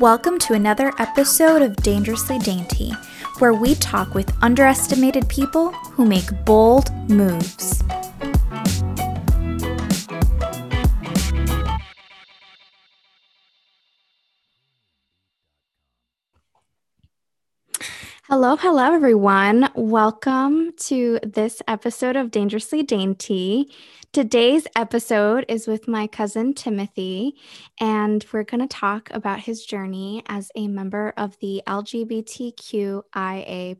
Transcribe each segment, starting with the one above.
Welcome to another episode of Dangerously Dainty, where we talk with underestimated people who make bold moves. Hello, hello, everyone. Welcome to this episode of Dangerously Dainty. Today's episode is with my cousin Timothy, and we're going to talk about his journey as a member of the LGBTQIA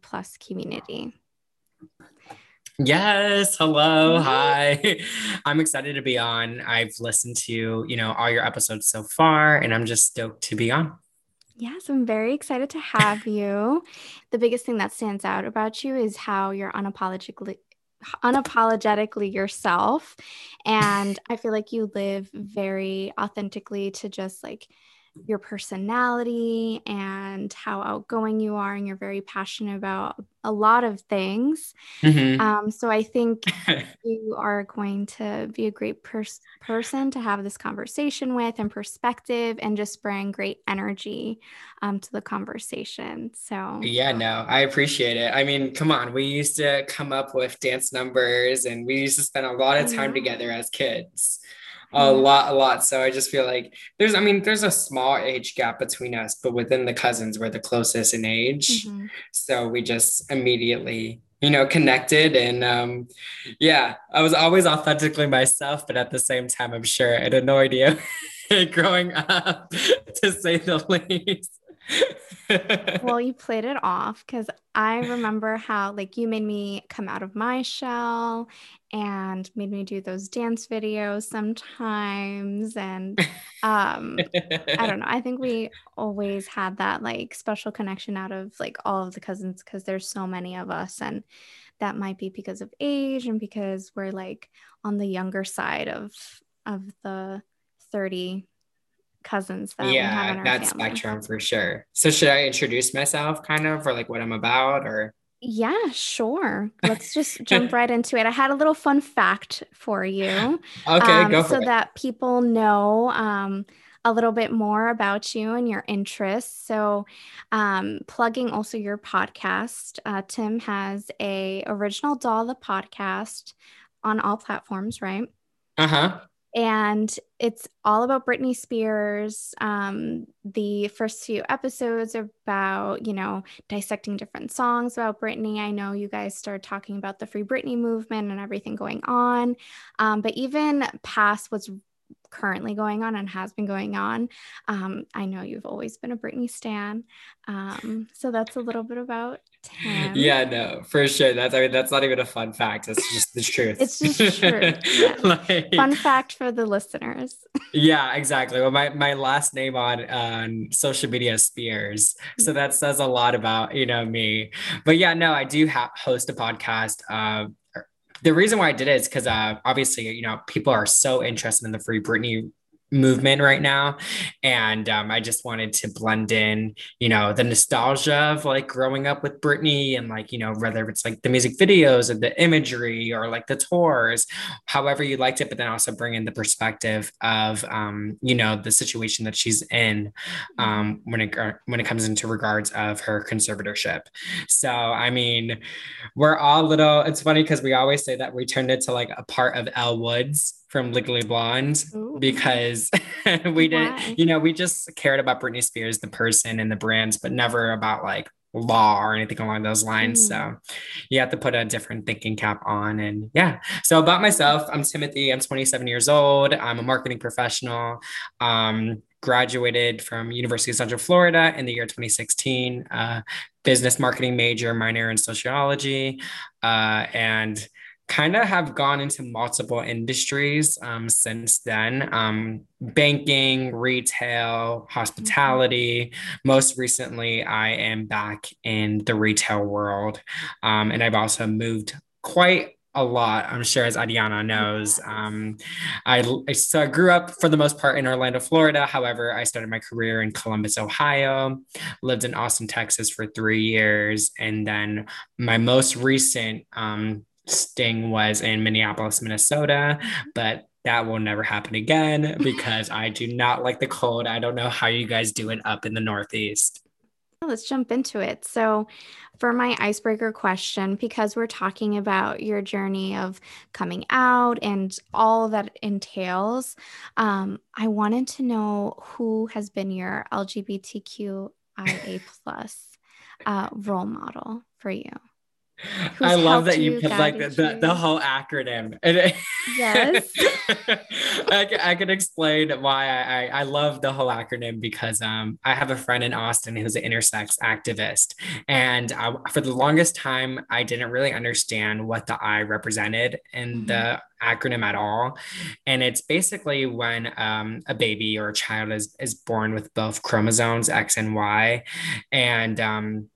plus community. Yes, hello, mm-hmm. hi. I'm excited to be on. I've listened to, you know, all your episodes so far, and I'm just stoked to be on. Yes, I'm very excited to have you. The biggest thing that stands out about you is how you're unapologetically unapologetically yourself and I feel like you live very authentically to just like your personality and how outgoing you are and you're very passionate about a lot of things. Mm-hmm. um, so i think you are going to be a great pers- person to have this conversation with and perspective and just bring great energy um, to the conversation. So yeah no i appreciate it. I mean come on we used to come up with dance numbers and we used to spend a lot of time together as kids a lot, a lot. So I just feel like there's, I mean, there's a small age gap between us, but within the cousins, we're the closest in age. Mm-hmm. So we just immediately, you know, connected. And um, yeah, I was always authentically myself, but at the same time, I'm sure it annoyed you growing up, to say the least well, you played it off because I remember how, like, you made me come out of my shell and made me do those dance videos sometimes. And um, I don't know. I think we always had that, like, special connection out of, like, all of the cousins because there's so many of us. And that might be because of age and because we're, like, on the younger side of, of the 30 cousins that yeah that spectrum for sure. So should i introduce myself kind of or like what i'm about or? Yeah sure. Let's just jump right into it. I had a little fun fact for you. Okay um, go for so it. that people know um, a little bit more about you and your interests. So um, plugging also your podcast uh, tim has a original doll the podcast on all platforms right? Uh-huh and it's all about Britney Spears. Um, the first few episodes are about, you know, dissecting different songs about Britney. I know you guys started talking about the Free Britney movement and everything going on, um, but even past what's currently going on and has been going on. Um, I know you've always been a Britney stan, um, so that's a little bit about Tim. Yeah, no, for sure. That's I mean that's not even a fun fact. It's just the truth. it's just true. Yeah. like, fun fact for the listeners. yeah, exactly. Well, my my last name on on social media is Spears, so mm-hmm. that says a lot about you know me. But yeah, no, I do ha- host a podcast. Uh, the reason why I did it is because uh, obviously, you know, people are so interested in the Free Britney movement right now. And um, i just wanted to blend in you know the nostalgia of like growing up with britney and like you know whether it's like the music videos or the imagery or like the tours however you liked it but then also bring in the perspective of um, you know the situation that she's in um, when it when it comes into regards of her conservatorship. So i mean we're all little it's funny because we always say that we turned into like a part of Elle Woods from Legally Blonde Ooh. because we didn't, you know, we just cared about Britney Spears, the person and the brands, but never about like law or anything along those lines. Mm. So you have to put a different thinking cap on. And yeah. So about myself, I'm Timothy. I'm 27 years old. I'm a marketing professional. Um, graduated from University of Central Florida in the year 2016. Uh, business marketing major, minor in sociology, uh, and kind of have gone into multiple industries um, since then um, banking, retail, hospitality. Most recently, I am back in the retail world. Um, and I've also moved quite a lot. I'm sure as Ariana knows. Um, I, I, so I grew up for the most part in Orlando, Florida. However, I started my career in Columbus, Ohio, lived in Austin, Texas for three years. And then my most recent um, Sting was in Minneapolis, Minnesota, but that will never happen again because I do not like the cold. I don't know how you guys do it up in the Northeast. Let's jump into it. So, for my icebreaker question, because we're talking about your journey of coming out and all that entails, um, I wanted to know who has been your LGBTQIA plus uh, role model for you. I love that you put like the, the, the, whole acronym. Yes. I, I can explain why I, I, I love the whole acronym because um, I have a friend in Austin who's an intersex activist. And I, for the longest time, I didn't really understand what the I represented in mm-hmm. the acronym at all. And it's basically when um, a baby or a child is, is born with both chromosomes X and Y. And um,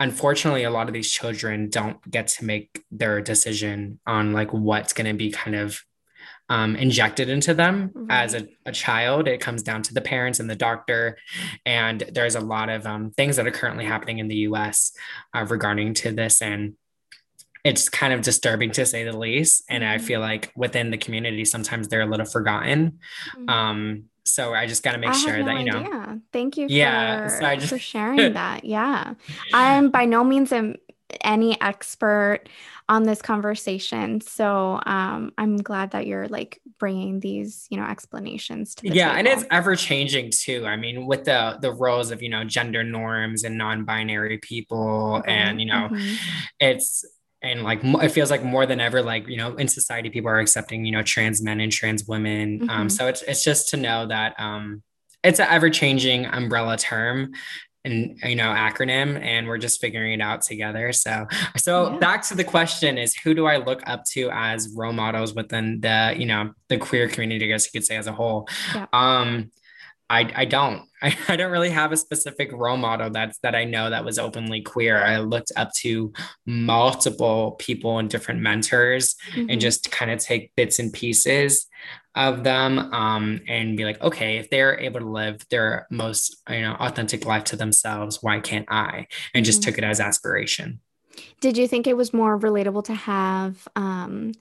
unfortunately a lot of these children don't get to make their decision on like what's going to be kind of um, injected into them right. as a, a, child it comes down to the parents and the doctor and there's a lot of um, things that are currently happening in the us uh, regarding to this and it's kind of disturbing to say the least and i mm-hmm. feel like within the community sometimes they're a little forgotten mm-hmm. um, so I just got to make I sure no that you know. Yeah, thank you. For, yeah, so I just... for sharing that. Yeah, I'm by no means am any expert on this conversation, so um, I'm glad that you're like bringing these you know explanations to. yeah, table. and it's ever changing too. I mean, with the the roles of you know gender norms and non-binary people, mm-hmm. and you know, mm-hmm. it's and like it feels like more than ever like you know in society people are accepting you know trans men and trans women um, mm-hmm. um so it's it's just to know that um it's an ever-changing umbrella term and you know acronym and we're just figuring it out together so so yeah. back to the question is who do i look up to as role models within the you know the queer community i guess you could say as a whole yeah. um I, I don't. I, I don't really have a specific role model that's that I know that was openly queer. I looked up to multiple people and different mentors mm-hmm. and just kind of take bits and pieces of them um, and be like, okay, if they're able to live their most you know authentic life to themselves, why can't I? And just mm-hmm. took it as aspiration. Did you think it was more relatable to have um,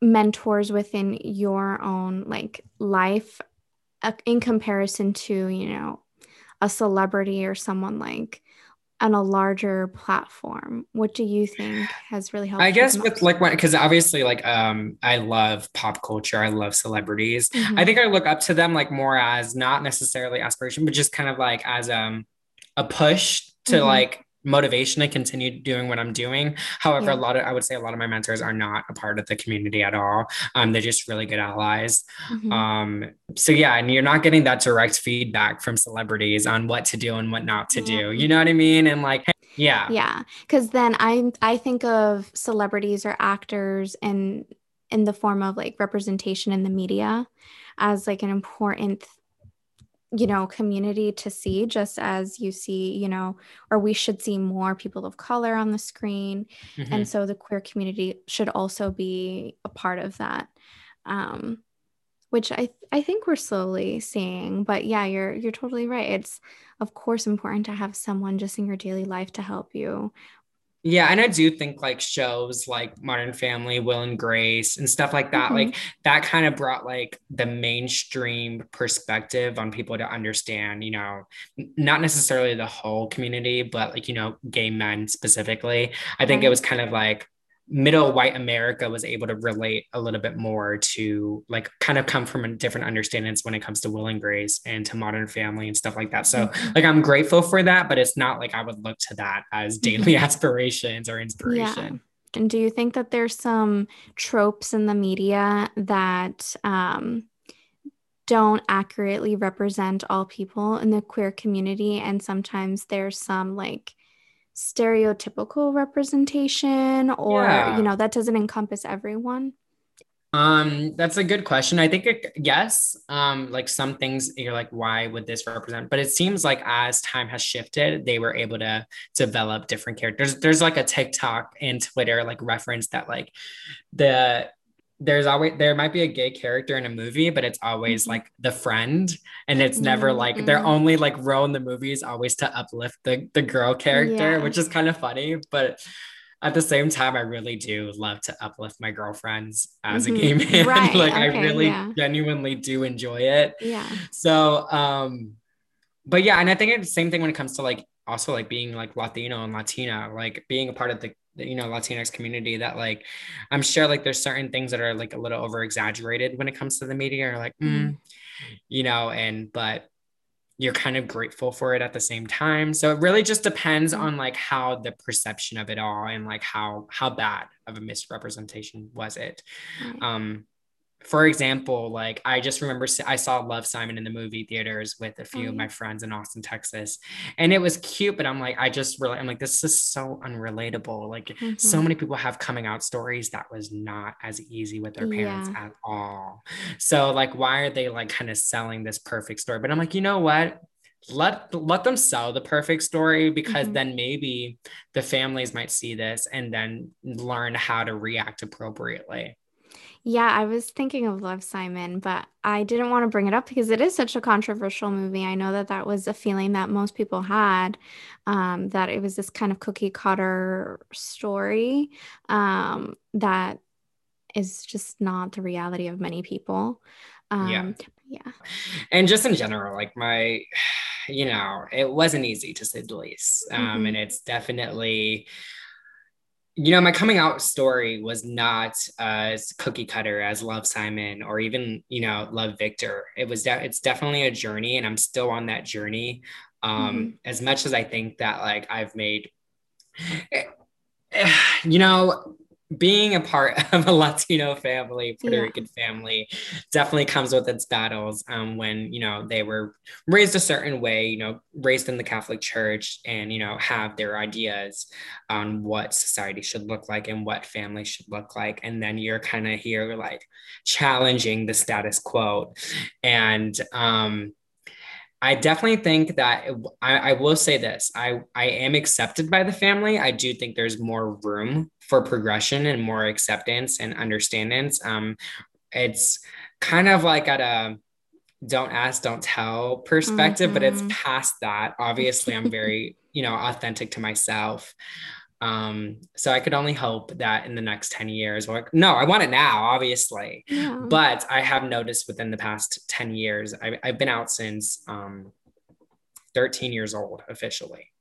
mentors within your own like life in comparison to you know a celebrity or someone like on a larger platform what do you think has really helped i guess with like when because obviously like um i love pop culture i love celebrities mm-hmm. i think i look up to them like more as not necessarily aspiration but just kind of like as um a push to mm-hmm. like motivation to continue doing what I'm doing. However, yeah. a lot of I would say a lot of my mentors are not a part of the community at all. Um, they're just really good allies. Mm-hmm. Um, so yeah, and you're not getting that direct feedback from celebrities on what to do and what not to do. You know what I mean? And like, yeah, yeah, because then I I think of celebrities or actors and in the form of like representation in the media as like an important you know community to see just as you see you know or we should see more people of color on the screen mm-hmm. and so the queer community should also be a part of that um which i i think we're slowly seeing but yeah you're you're totally right it's of course important to have someone just in your daily life to help you yeah, and I do think like shows like Modern Family, Will and Grace, and stuff like that, mm-hmm. like that kind of brought like the mainstream perspective on people to understand, you know, not necessarily the whole community, but like, you know, gay men specifically. I think it was kind of like middle white America was able to relate a little bit more to like kind of come from a different understandings when it comes to Will and Grace and to Modern Family and stuff like that. So mm-hmm. like I'm grateful for that, but it's not like I would look to that as daily mm-hmm. aspirations or inspiration. Yeah. And do you think that there's some tropes in the media that um, don't accurately represent all people in the queer community? And sometimes there's some like stereotypical representation or yeah. you know that doesn't encompass everyone? Um that's a good question. I think it, yes um like some things you're like why would this represent? But it seems like as time has shifted they were able to develop different characters. There's like a tiktok and twitter like reference that like the there's always there might be a gay character in a movie, but it's always mm-hmm. like the friend, and it's mm-hmm. never like mm-hmm. their only like role in the movie is always to uplift the the girl character, yeah. which is kind of funny. But at the same time, I really do love to uplift my girlfriends as mm-hmm. a gay man. Right. like okay, I really yeah. genuinely do enjoy it. Yeah. So um, but yeah, and I think it's the same thing when it comes to like also like being like Latino and Latina, like being a part of the you know Latinx community that like I'm sure like there's certain things that are like a little over exaggerated when it comes to the media or like mm, mm. you know and but you're kind of grateful for it at the same time so it really just depends mm-hmm. on like how the perception of it all and like how how bad of a misrepresentation was it mm-hmm. um for example, like I just remember I saw Love Simon in the movie theaters with a few mm-hmm. of my friends in Austin, Texas, and it was cute. But I'm like, I just really, I'm like, this is so unrelatable. Like, mm-hmm. so many people have coming out stories that was not as easy with their parents yeah. at all. So, like, why are they like kind of selling this perfect story? But I'm like, you know what? let let them sell the perfect story because mm-hmm. then maybe the families might see this and then learn how to react appropriately yeah, I was thinking of Love Simon, but I didn't want to bring it up because it is such a controversial movie. I know that that was a feeling that most people had, um, that it was this kind of cookie cutter story um, that is just not the reality of many people. Um, yeah. Yeah. And just in general, like my, you know, it wasn't easy to say the least. Um, mm-hmm. And it's definitely, you know, my coming out story was not as cookie cutter as Love Simon or even, you know, Love Victor. It was, de- it's definitely a journey and I'm still on that journey. Um, mm-hmm. As much as I think that like I've made, you know, being a part of a Latino family, Puerto yeah. Rican family, definitely comes with its battles. Um, when you know they were raised a certain way, you know, raised in the Catholic Church, and you know have their ideas on what society should look like and what family should look like, and then you're kind of here like challenging the status quo, and um, I definitely think that I, I, will say this. I, I am accepted by the family. I do think there's more room for progression and more acceptance and understandings. Um, it's kind of like at a don't ask, don't tell perspective, mm-hmm. but it's mm-hmm. past that. Obviously, I'm very, you know, authentic to myself. Um, so I could only hope that in the next 10 years, or no, I want it now, obviously. Yeah. But I have noticed within the past 10 years, I, have been out since um, 13 years old officially.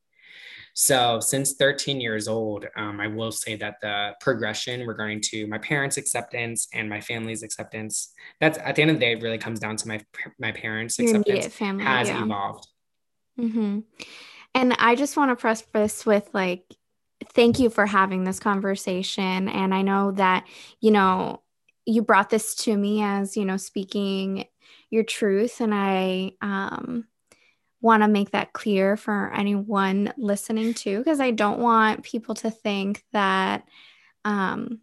So since 13 years old, um, I will say that the progression regarding to my parents' acceptance and my family's acceptance, that's at the end of the day, it really comes down to my my parents' Your acceptance family, has yeah. evolved. Mm-hmm. And I just want to press this with like thank you for having this conversation. And I know that, you know, you brought this to me as, you know, speaking your truth. And I um, want to make that clear for anyone listening too, because I don't want people to think that um,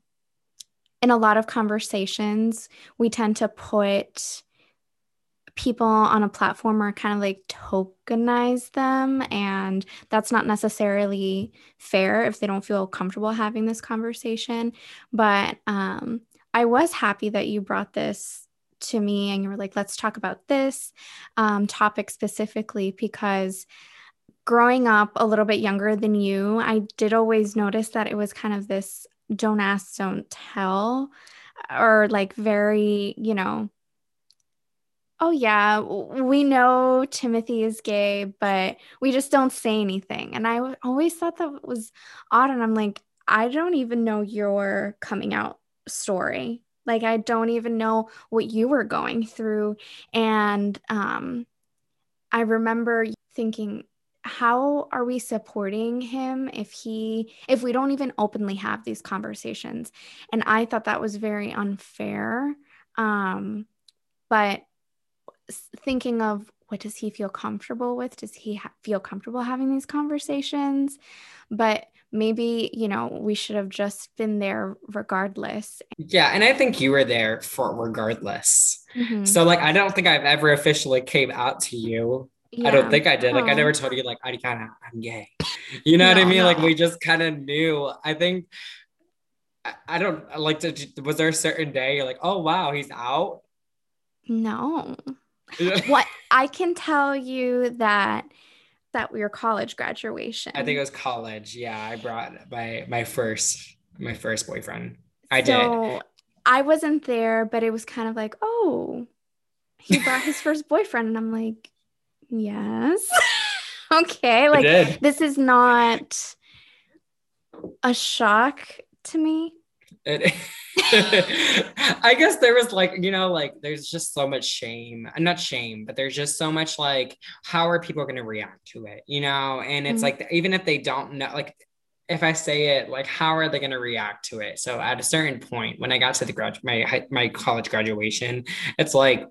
in a lot of conversations, we tend to put people on a platform or kind of like tokenize them and that's not necessarily fair if they don't feel comfortable having this conversation. But um, i was happy that you brought this to me and you were like let's talk about this um, topic specifically because growing up a little bit younger than you i did always notice that it was kind of this don't ask don't tell or like very you know oh yeah we know timothy is gay but we just don't say anything. And I always thought that was odd and i'm like i don't even know your coming out story like i don't even know what you were going through and um i remember thinking how are we supporting him if he if we don't even openly have these conversations and i thought that was very unfair um but thinking of what does he feel comfortable with? Does he ha- feel comfortable having these conversations? But maybe, you know, we should have just been there regardless. Yeah. And I think you were there for regardless. Mm-hmm. So, like, I don't think I've ever officially came out to you. Yeah. I don't think I did. Like, I never told you, like, Aricana, I'm gay. You know no, what I mean? No. Like, we just kind of knew. I think. I don't like to. Was there a certain day you're like, oh wow, he's out? No what I can tell you that that your college graduation. I think it was college. Yeah, I brought my my first my first boyfriend. I so, did. I wasn't there, but it was kind of like, oh, he brought his first boyfriend, and I'm like, yes, okay, like this is not a shock to me. It, I guess there was like, you know, like there's just so much shame. Not shame, but there's just so much like, how are people going to react to it? You know, and it's mm-hmm. like, even if they don't know, like, if I say it, like, how are they going to react to it? So at a certain point, when I got to the grad, my my college graduation, it's like,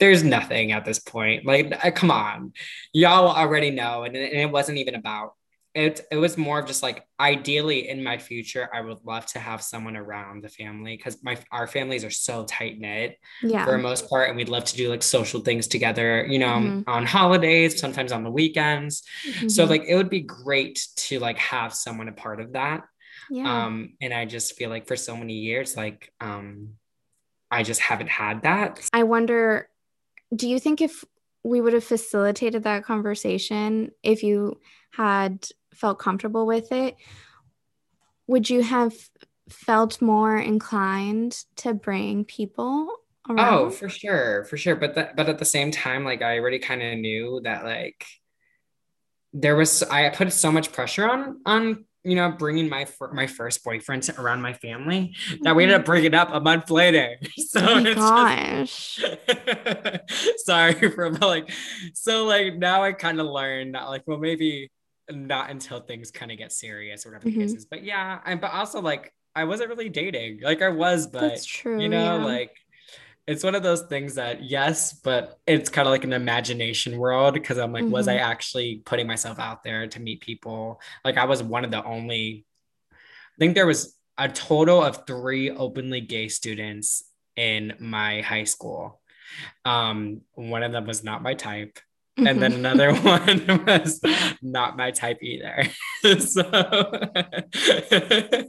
there's nothing at this point. Like, come on, y'all already know, and, and it wasn't even about it, it was more of just like ideally in my future i would love to have someone around the family because my our families are so tight knit yeah. for the most part and we'd love to do like social things together you know mm-hmm. on holidays sometimes on the weekends mm-hmm. so like it would be great to like have someone a part of that yeah. um and i just feel like for so many years like um i just haven't had that i wonder do you think if we would have facilitated that conversation if you had felt comfortable with it, would you have felt more inclined to bring people oh, around? Oh, for sure, for sure. But that, but at the same time, like I already kind of knew that like there was I put so much pressure on on you know bringing my my first boyfriend to, around my family mm-hmm. that we ended up mm-hmm. breaking up a month later. So oh my gosh, just, sorry for like so like now I kind of learned that like well maybe not until things kind of get serious or whatever mm-hmm. the case is. But yeah, and but also like I wasn't really dating. Like I was, but That's true, you know, yeah. like it's one of those things that yes, but it's kind of like an imagination world because I'm like, mm-hmm. was I mm-hmm. actually putting myself out there to meet people? Like I was one of the only, I think there was a total of three openly gay students in my high school. Um, one of them was not my type and then another one was not my type either. so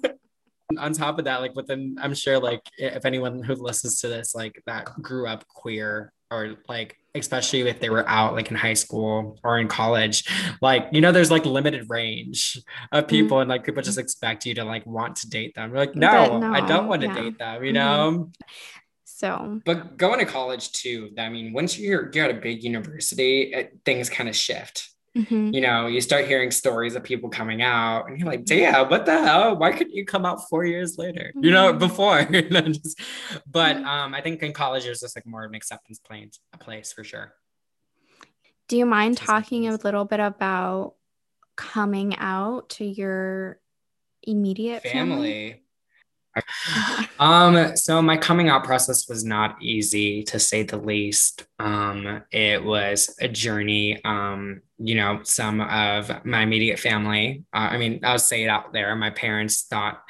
on top of that, like within, I'm sure like if anyone who listens to this, like that grew up queer or like especially if they were out like in high school or in college like you know there's like limited range of mm-hmm. people mm-hmm. and like people just expect you to like want to date them We're like no, no, i don't want to yeah. date them you mm-hmm. know so, but going to college too, I mean, once you're, you're at a big university, it, things kind of shift. Mm-hmm. You know, you start hearing stories of people coming out, and you're like, "Damn, what the hell? Why couldn't you come out four years later? You know, mm-hmm. before." just, but mm-hmm. um, I think in college there's just like more of an acceptance place, a place for sure. Do you mind talking a little bit about coming out to your immediate family? family? um, so my coming out process was not easy to say the least. Um, it was a journey. Um, you know, some of my immediate family, uh, I mean, I'll say it out there. My parents thought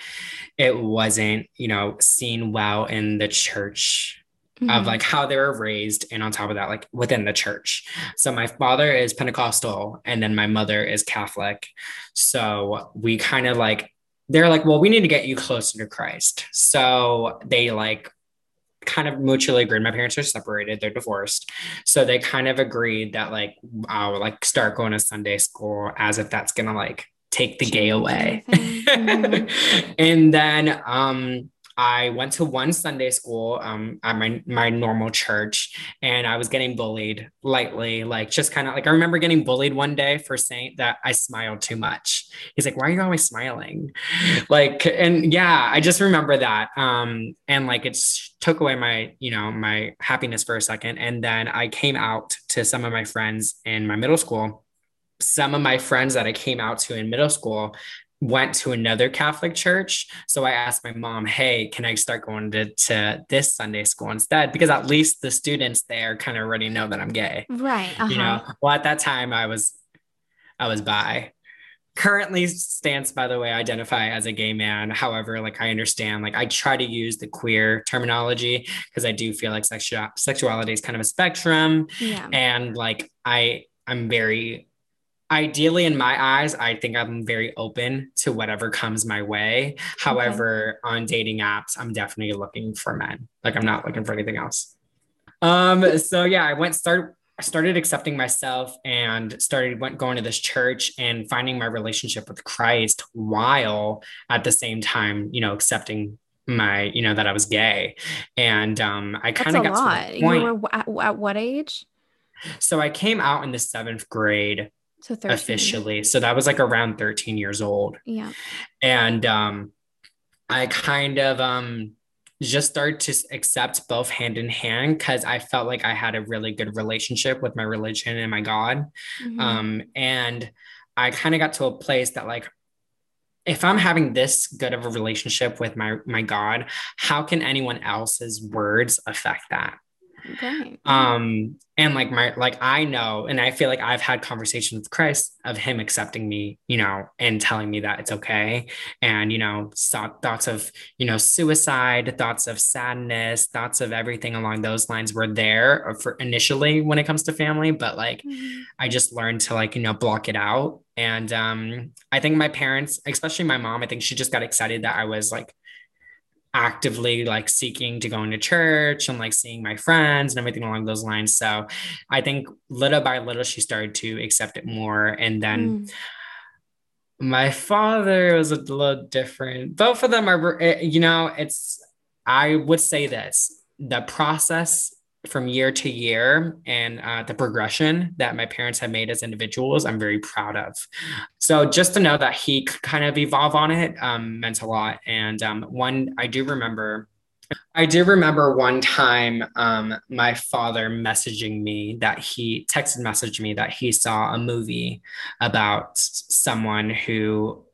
it wasn't, you know, seen well in the church Mm-hmm. of like how they were raised and on top of that like within the church so my father is pentecostal and then my mother is catholic so we kind of like they're like, well, we need to get you closer to Christ. So they like kind of mutually agreed. My parents are separated, they're divorced. So they kind of agreed that like I'll like start going to Sunday school as if that's gonna like take the gay away. Mm-hmm. and then um I went to one Sunday school um, at my my normal church, and I was getting bullied lightly, like just kind of like I remember getting bullied one day for saying that I smiled too much. He's like, "Why are you always smiling?" Like, and yeah, I just remember that, um, and like it took away my you know my happiness for a second, and then I came out to some of my friends in my middle school some of my friends that I came out to in middle school went to another Catholic church. So I asked my mom, hey, can I start going to, to this Sunday school instead? Because at least the students there kind of already know that I'm gay. Right. Uh-huh. You know, uh-huh. well, at that time I was, I was bi. Currently stance, by the way, identify as a gay man. However, like I understand, like I try to use the queer terminology because I do feel like sexual sexuality is kind of a spectrum. Yeah. And like I I'm very ideally in my eyes i think i'm very open to whatever comes my way however on dating apps i'm definitely looking for men like i'm not looking for anything else um so yeah i went start I started accepting myself and started went going to this church and finding my relationship with Christ while at the same time, you know, accepting my, you know, that I was gay. And um, I kind of got lot. to the point. You were at, at what age? So I came out in the seventh grade so 13. officially. So that was like around 13 years old. Yeah. And um, I kind of um just start to accept both hand in hand because I felt like I had a really good relationship with my religion and my God. Mm-hmm. Um, and I kind of got to a place that like if I'm having this good of a relationship with my my God, how can anyone else's words affect that? Right. Um, and like my like I know, and I feel like I've had conversations with Christ of him accepting me, you know, and telling me that it's okay. And you know, thoughts of you know suicide, thoughts of sadness, thoughts of everything along those lines were there for initially when it comes to family, but like mm-hmm. I just learned to like you know block it out. And um, I think my parents, especially my mom, I think she just got excited that I was like actively like seeking to go into church and like seeing my friends and everything along those lines. So I think little by little she started to accept it more. And then mm. my father was a little different. Both of them are, eh, you know, it's, I would say this the process from year to year and uh, the progression that my parents have made as individuals, I'm very proud of. So just to know that he could kind of evolve on it um, meant a lot. And um, one, I do remember, I do remember one time um, my father messaging me that he texted messaged me that he saw a movie about someone who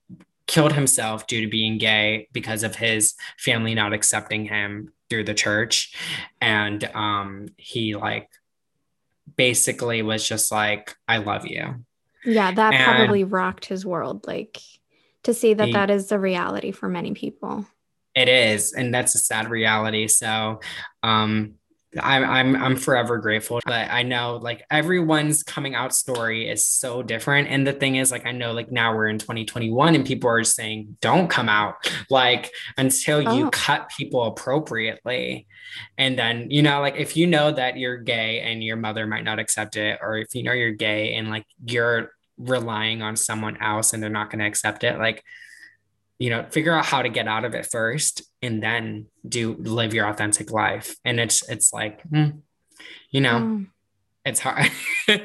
killed himself due to being gay because of his family not accepting him through the church. And um he like basically was just like i love you. Yeah that and probably rocked his world like to see that he, that is the reality for many people. It is and that's a sad reality. So um I'm I'm I'm forever grateful. But I know like everyone's coming out story is so different. And the thing is, like I know like now we're in 2021 and people are saying don't come out like until you oh. cut people appropriately. And then, you know, like if you know that you're gay and your mother might not accept it, or if you know you're gay and like you're relying on someone else and they're not going to accept it, like you know figure out how to get out of it first and then do live your authentic life and it's it's like hmm, you know mm. it's hard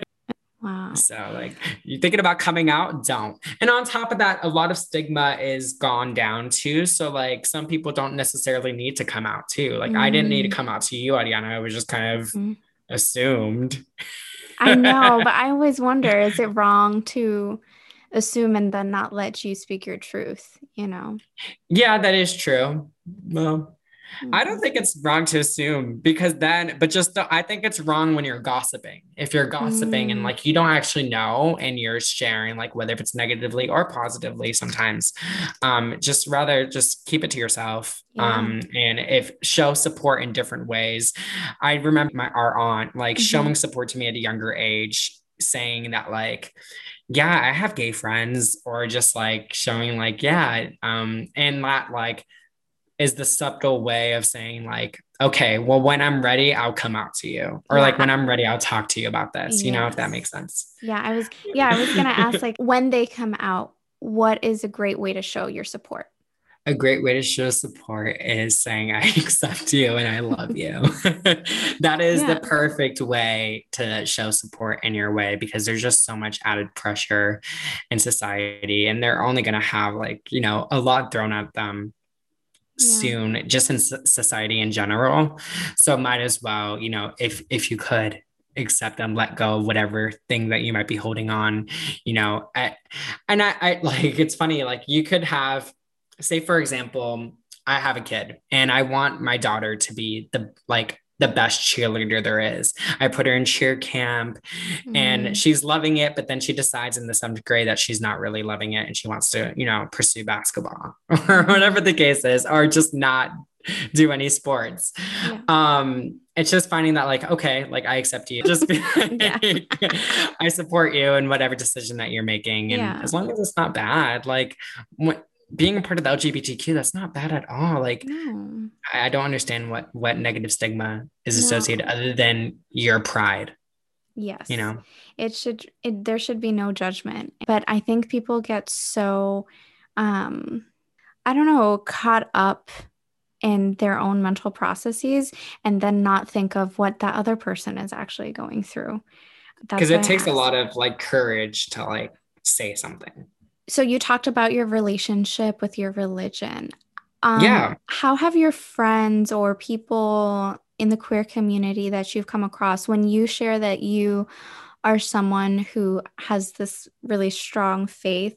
wow so like you're thinking about coming out don't and on top of that a lot of stigma is gone down too so like some people don't necessarily need to come out too like mm. i didn't need to mm. come out to you Ariana i was just kind of mm. assumed i know but i always wonder is it wrong to assume and then not let you speak your truth, you know? Yeah, that is true. Well. I don't mm-hmm. think it's wrong to assume because then, but just the, I think it's wrong when you're gossiping. If you're gossiping mm. and like you don't actually know and you're sharing, like whether if it's negatively or positively sometimes, um, just rather just keep it to yourself. Yeah. Um, and if show support in different ways. I remember my our aunt like mm-hmm. showing support to me at a younger age, saying that like yeah, I have gay friends, or just like showing like, yeah, um, and that like is the subtle way of saying like, okay, well, when I'm ready, I'll come out to you, or yeah. like when I'm ready, I'll talk to you about this. Yes. You know, if that makes sense. Yeah, I was, yeah, I was gonna ask like when they come out, what is a great way to show your support? A great way to show support is saying I accept you and I love you. that is yeah. the perfect way to show support in your way because there's just so much added pressure in society and they're only going to have like, you know, a lot thrown at them yeah. soon just in society in general. So might as well, you know, if if you could accept and let go of whatever thing that you might be holding on, you know, I, and I, I like it's funny like you could have say for example, I have a kid and I want my daughter to be the like the best cheerleader there is. I put her in cheer camp mm. and mm-hmm. she's loving it, but then she decides in the seventh grade that she's not really loving it and she wants to, you know, pursue basketball or whatever the case is, or just not do any sports. Yeah. Um, it's just finding that like, okay, like I accept you. Just I support you in whatever decision that you're making. And yeah. as long as it's not bad, like when, being a part of the LGBTQ, that's not bad at all. Like, no. I, I, don't understand what what negative stigma is no. associated other than your pride. Yes. You know, it should, it, there should be no judgment. But I think people get so, um, I don't know, caught up in their own mental processes and then not think of what that other person is actually going through. Because it takes a lot of like courage to like say something. So you talked about your relationship with your religion. Um, yeah. How have your friends or people in the queer community that you've come across when you share that you are someone who has this really strong faith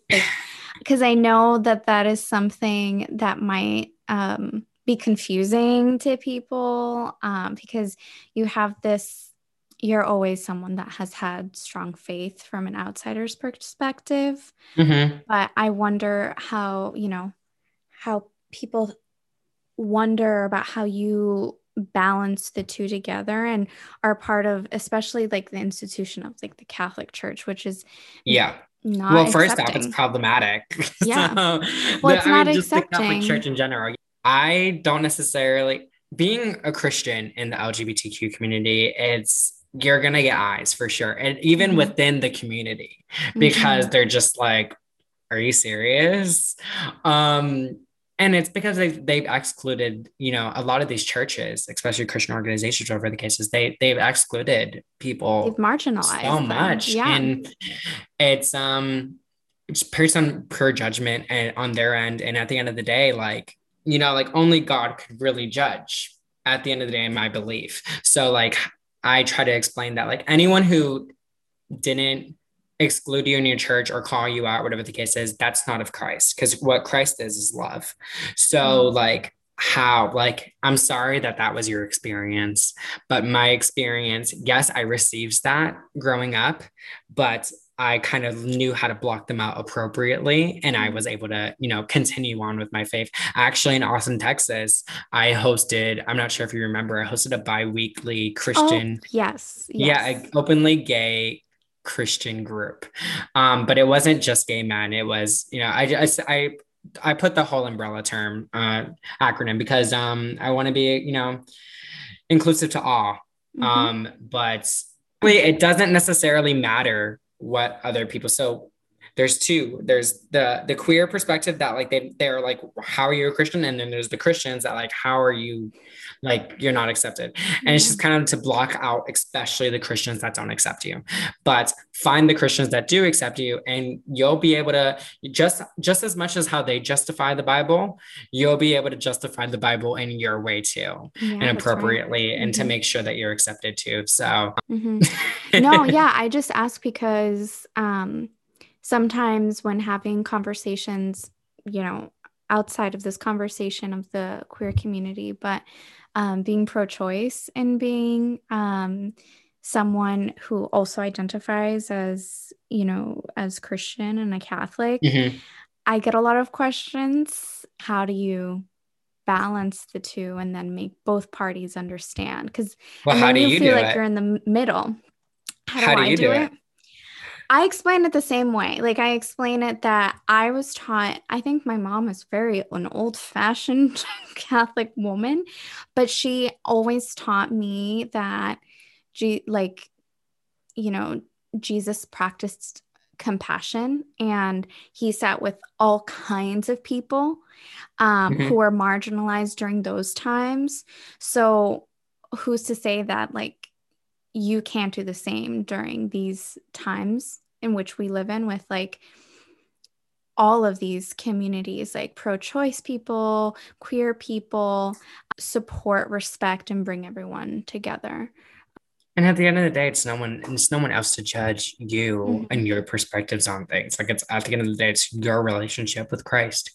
because like, i know that that is something that might um, be confusing to people um, because you have this you're always someone that has had strong faith from an outsider's perspective. Mm-hmm. but i wonder how you know how people wonder about how you balance the two together and are part of especially like the institution of like the catholic church which is yeah. not well accepting. first off it's problematic. Yeah. So, well the, it's not I mean, accepting the catholic church in general i don't necessarily being a christian in the lgbtq community it's you're gonna get eyes for sure and even mm-hmm. within the community because mm-hmm. they're just like are you serious um and it's because they've, they've excluded you know a lot of these churches especially christian organizations over the cases they they've excluded people they've marginalized so them. much yeah. and it's um it's person per judgment and on their end and at the end of the day like you know like only god could really judge at the end of the day in my belief so like i try to explain that like anyone who didn't exclude you in your church or call you out, whatever the case is, that's not of Christ. Because what Christ is is love. So, mm-hmm. like, how like i'm sorry that that was your experience but my experience yes i received that growing up but i kind of knew how to block them out appropriately and i mm-hmm. was able to you know continue on with my faith actually in austin texas i hosted i'm not sure if you remember i hosted a bi-weekly christian oh, yes, yes. yeah openly gay Christian group. Um, but it wasn't just gay men. It was, you know, I just, I, I put the whole umbrella term uh, acronym because um, I want to be, you know, inclusive to all. Mm-hmm. Um, but it doesn't necessarily matter what other people. So there's two. There's the the queer perspective that like they they're like, how are you a Christian? And then there's the Christians that like, how are you like you're not accepted and it's just kind of to block out especially the christians that don't accept you but find the christians that do accept you and you'll be able to just just as much as how they justify the bible you'll be able to justify the bible in your way too yeah, and appropriately right. and mm-hmm. to make sure that you're accepted too so mm-hmm. no yeah i just ask because um sometimes when having conversations you know outside of this conversation of the queer community but um, being pro choice and being um, someone who also identifies as, you know, as Christian and a Catholic, mm-hmm. I get a lot of questions. How do you balance the two and then make both parties understand? Because well, how do you, you feel like it? you're in the middle. How, how do, do, you do, do it? it? I explain it the same way. Like I explain it that I was taught, I think my mom is very an old-fashioned Catholic woman, but she always taught me that G like you know, Jesus practiced compassion and he sat with all kinds of people um, mm-hmm. who were marginalized during those times. So who's to say that like you can't do the same during these times in which we live in with like all of these communities like pro-choice people queer people support respect and bring everyone together and at the end of the day it's no one it's no one else to judge you mm-hmm. and your perspectives on things. Like it's at the end of the day it's your relationship with christ.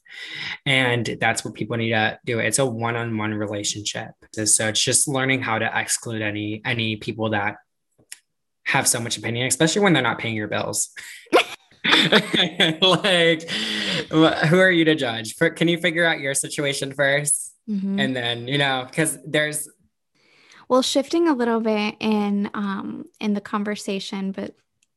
And that's what people need to do. It's a one-on-one relationship. So it's just learning how to exclude any any people that have so much opinion especially when they're not paying your bills. Like who are you to judge? For, can you figure out your situation 1st mm-hmm. and then you know because there's well, shifting a little bit in um, in the conversation, but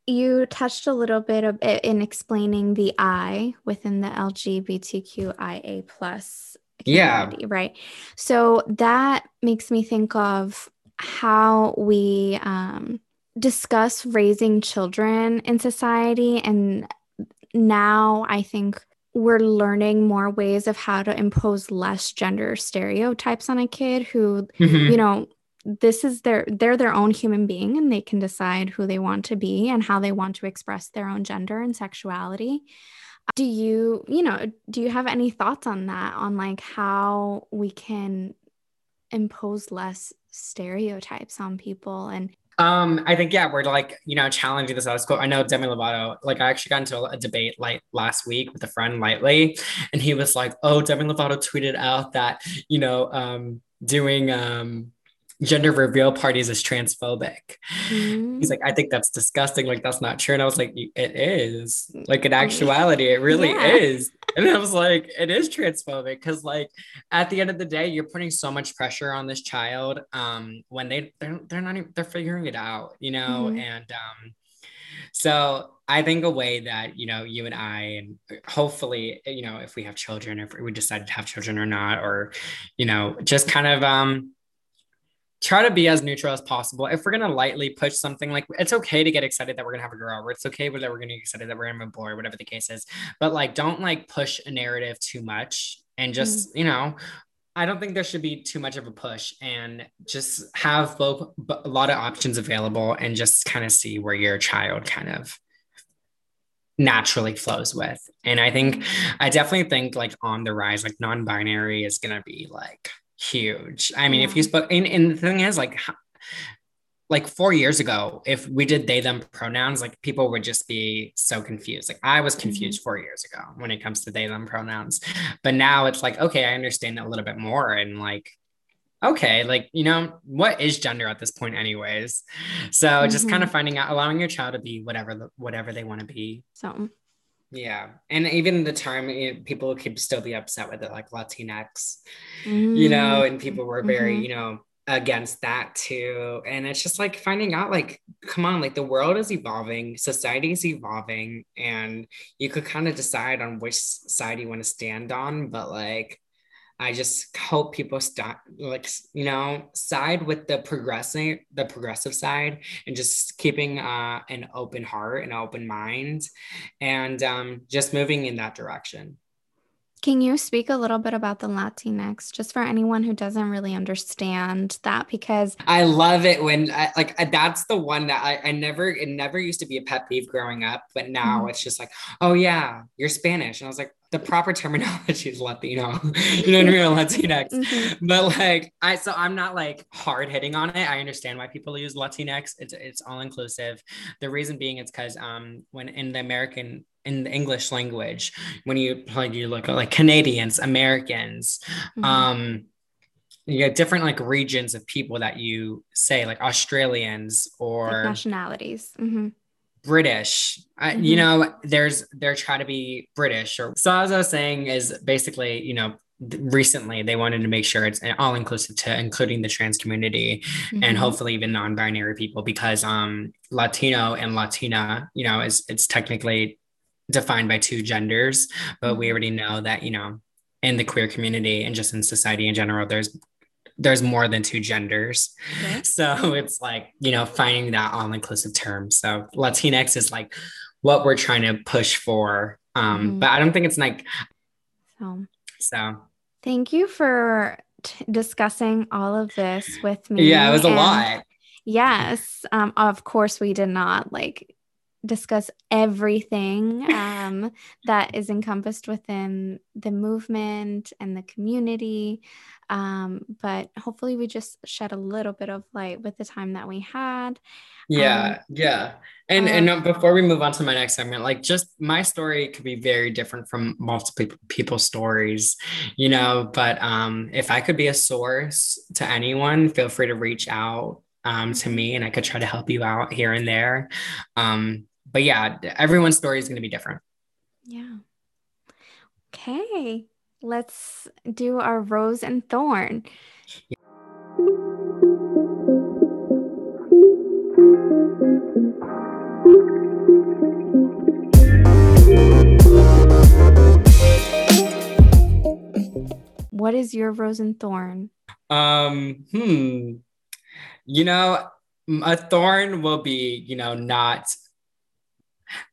you touched a little bit of it in explaining the I within the LGBTQIA plus yeah right so that makes me think of how we um, discuss raising children in society. And now I think we're learning more ways of how to impose less gender stereotypes on a kid who, mm-hmm. you know, this is their they're their own human being and they can decide who they want to be and how they want to express their own gender and sexuality do you you know do you have any thoughts on that on like how we can impose less stereotypes on people and um, I think yeah, we're like you know challenging this school. I know Demi Lovato. Like I actually got into a, debate like last week with a friend lightly, and he was like, "Oh, Demi Lovato tweeted out that you know um, doing um, gender reveal parties is transphobic. Mm-hmm. He's like, I think that's disgusting. Like, that's not true. And I was like, it is. Like, in actuality, it really yeah. is. And I was like, it is transphobic because, like, at the end of the day, you're putting so much pressure on this child um, when they they're, they're not even they're figuring it out, you know. Mm-hmm. And um, so I think a way that you know you and I and hopefully you know if we have children, if we decide to have children or not, or you know just kind of um try to be as neutral as possible. If we're gonna lightly push something, like it's okay to get excited that we're gonna have a girl, or it's okay that we're gonna get excited that we're gonna have a boy, whatever the case is. But like, don't like push a narrative too much, and just mm-hmm. you know, I don't think there should be too much of a push, and just have both a lot of options available, and just kind of see where your child kind of naturally flows with. And I think I definitely think like on the rise, like non-binary is gonna be like huge. I mean, yeah. if you spoke, and, and the thing is, like, like four years ago, if we did they them pronouns, like people would just be so confused. Like I was confused mm-hmm. four years ago when it comes to they them pronouns, but now it's like okay, I understand a little bit more, and like okay, like you know what is gender at this point, anyways. So mm-hmm. just kind of finding out, allowing your child to be whatever the, whatever they want to be. So yeah. And even the term, you know, people could still be upset with it, like Latinx, mm-hmm. you know, and people were very, mm-hmm. you know, against that too. And it's just like finding out, like, come on, like the world is evolving, society is evolving, and you could kind of decide on which side you want to stand on. But like, I just hope people stop like you know side with the progressive the progressive side and just keeping uh, an open heart and open mind and um, just moving in that direction. Can you speak a little bit about the Latinx, just for anyone who doesn't really understand that? Because I love it when I, like that's the one that I, I never it never used to be a pet peeve growing up, but now mm-hmm. it's just like, oh yeah, you're Spanish, and I was like, the proper terminology is Latino, you know what I mean, Latinx. Mm-hmm. But like I, so I'm not like hard hitting on it. I understand why people use Latinx. It's it's all inclusive. The reason being, it's because um when in the American in the English language when you like you look at like Canadians, Americans, mm-hmm. um, you get different like regions of people that you say like Australians or like nationalities. Mm-hmm. British. mm-hmm. You know, there's they're trying to be British or so as I was saying is basically, you know, recently they wanted to make sure it's all inclusive to including the trans community mm-hmm. and hopefully even non-binary people because um latino and latina you know is it's technically defined by two genders, but we mm-hmm. already know that, you know, in the queer community and just in society in general, there's there's more than two genders. Okay. So it's like, you know, finding that all-inclusive term. So Latinx is like what we're trying to push for. Um, mm-hmm. but I don't think it's like so so thank you for t- discussing all of this with me. Yeah, it was a and lot. Yes. Um, of course we did not like discuss everything um, that is encompassed within the movement and the community. Um, but hopefully, we just shed a little bit of light with the time that we had. Yeah, um, yeah. And and um, before we move on to my next segment, like just my story could be very different from multiple people's stories, you know. But um, if I could be a source to anyone, feel free to reach out um, to me and I could try to help you out here and there. Um, but yeah, everyone's story is going to be different. Yeah. Okay. Let's do our rose and thorn. Yeah. What is your rose and thorn? Um, hmm. You know, a thorn will be, you know, not.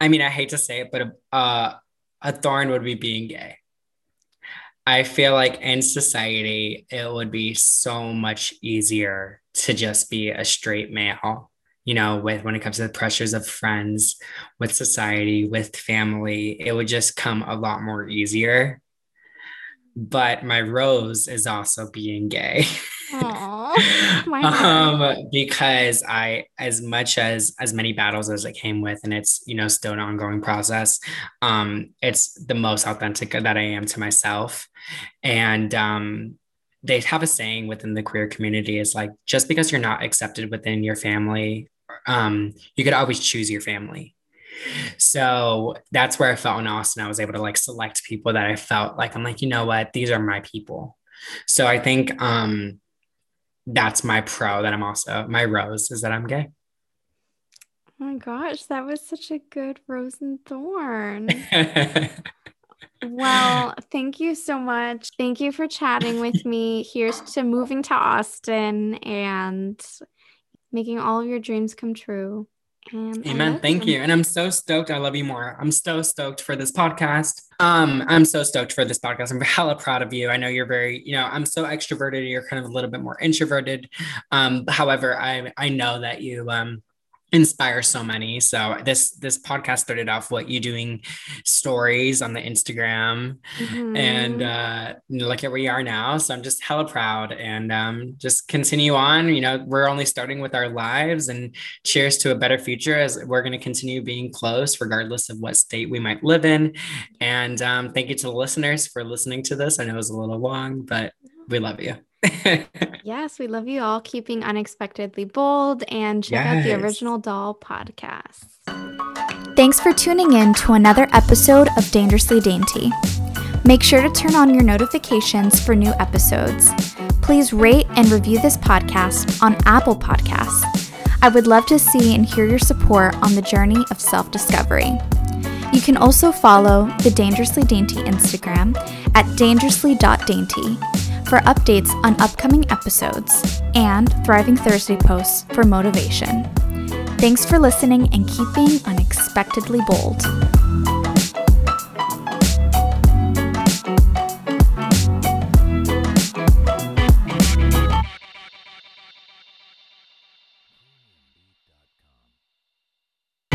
I mean, I hate to say it, but uh, a thorn would be being gay. I feel like in society, it would be so much easier to just be a straight male, you know, with when it comes to the pressures of friends, with society, with family, it would just come a lot more easier. But my rose is also being gay. um, because I, as much as as many battles as it came with, and it's you know still an ongoing process. Um, it's the most authentic that I am to myself, and um, they have a saying within the queer community is like just because you're not accepted within your family, um, you could always choose your family. So that's where I felt in Austin. I was able to like select people that I felt like I'm like, you know what, these are my people. So I think um that's my pro that I'm also my rose is that I'm gay. Oh my gosh, that was such a good rose and thorn. well, thank you so much. Thank you for chatting with me. Here's to moving to Austin and making all of your dreams come true. Amen. Thank you. you. And I'm so stoked. I love you more. I'm so stoked for this podcast. Um, I'm so stoked for this podcast. I'm hella proud of you. I know you're very, you know, I'm so extroverted. You're kind of a little bit more introverted. Um, however, I I know that you um inspire so many. So this this podcast started off what you doing stories on the instagram mm-hmm. and uh look at where you are now. So i'm just hella proud and um just continue on. You know we're only starting with our lives and cheers to a better future as we're going to continue being close regardless of what state we might live in. And um thank you to the listeners for listening to this. I know it was a little long but we love you yes, we love you all. Keeping unexpectedly bold and check yes. out the original doll podcast. Thanks for tuning in to another episode of Dangerously Dainty. Make sure to turn on your notifications for new episodes. Please rate and review this podcast on Apple Podcasts. I would love to see and hear your support on the journey of self discovery. You can also follow the Dangerously Dainty Instagram at dangerously.dainty for updates on upcoming episodes and Thriving Thursday posts for motivation. Thanks for listening and keeping unexpectedly bold.